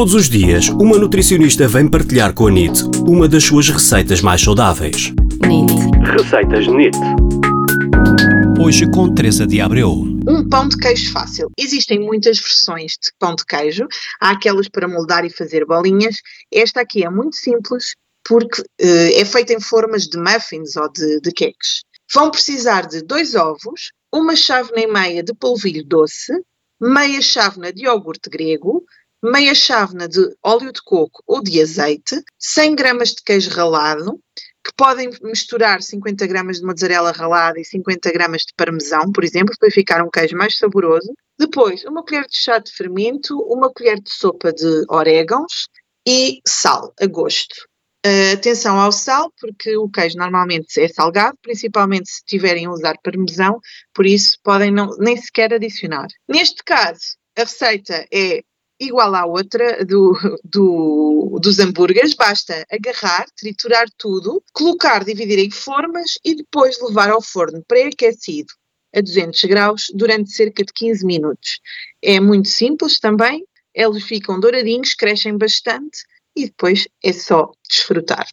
Todos os dias, uma nutricionista vem partilhar com a NIT uma das suas receitas mais saudáveis. NIT. Receitas NIT. Hoje com Teresa de Abreu. Um pão de queijo fácil. Existem muitas versões de pão de queijo. Há aquelas para moldar e fazer bolinhas. Esta aqui é muito simples porque uh, é feita em formas de muffins ou de, de queques. Vão precisar de dois ovos, uma chávena e meia de polvilho doce, meia chávena de iogurte grego, meia chávena de óleo de coco ou de azeite, 100 gramas de queijo ralado, que podem misturar 50 gramas de mozzarella ralada e 50 gramas de parmesão, por exemplo, para ficar um queijo mais saboroso. Depois, uma colher de chá de fermento, uma colher de sopa de orégãos e sal a gosto. Uh, atenção ao sal, porque o queijo normalmente é salgado, principalmente se tiverem a usar parmesão, por isso podem não, nem sequer adicionar. Neste caso, a receita é igual à outra do, do, dos hambúrgueres, basta agarrar, triturar tudo, colocar, dividir em formas e depois levar ao forno pré-aquecido a 200 graus durante cerca de 15 minutos. É muito simples também, eles ficam douradinhos, crescem bastante e depois é só desfrutar.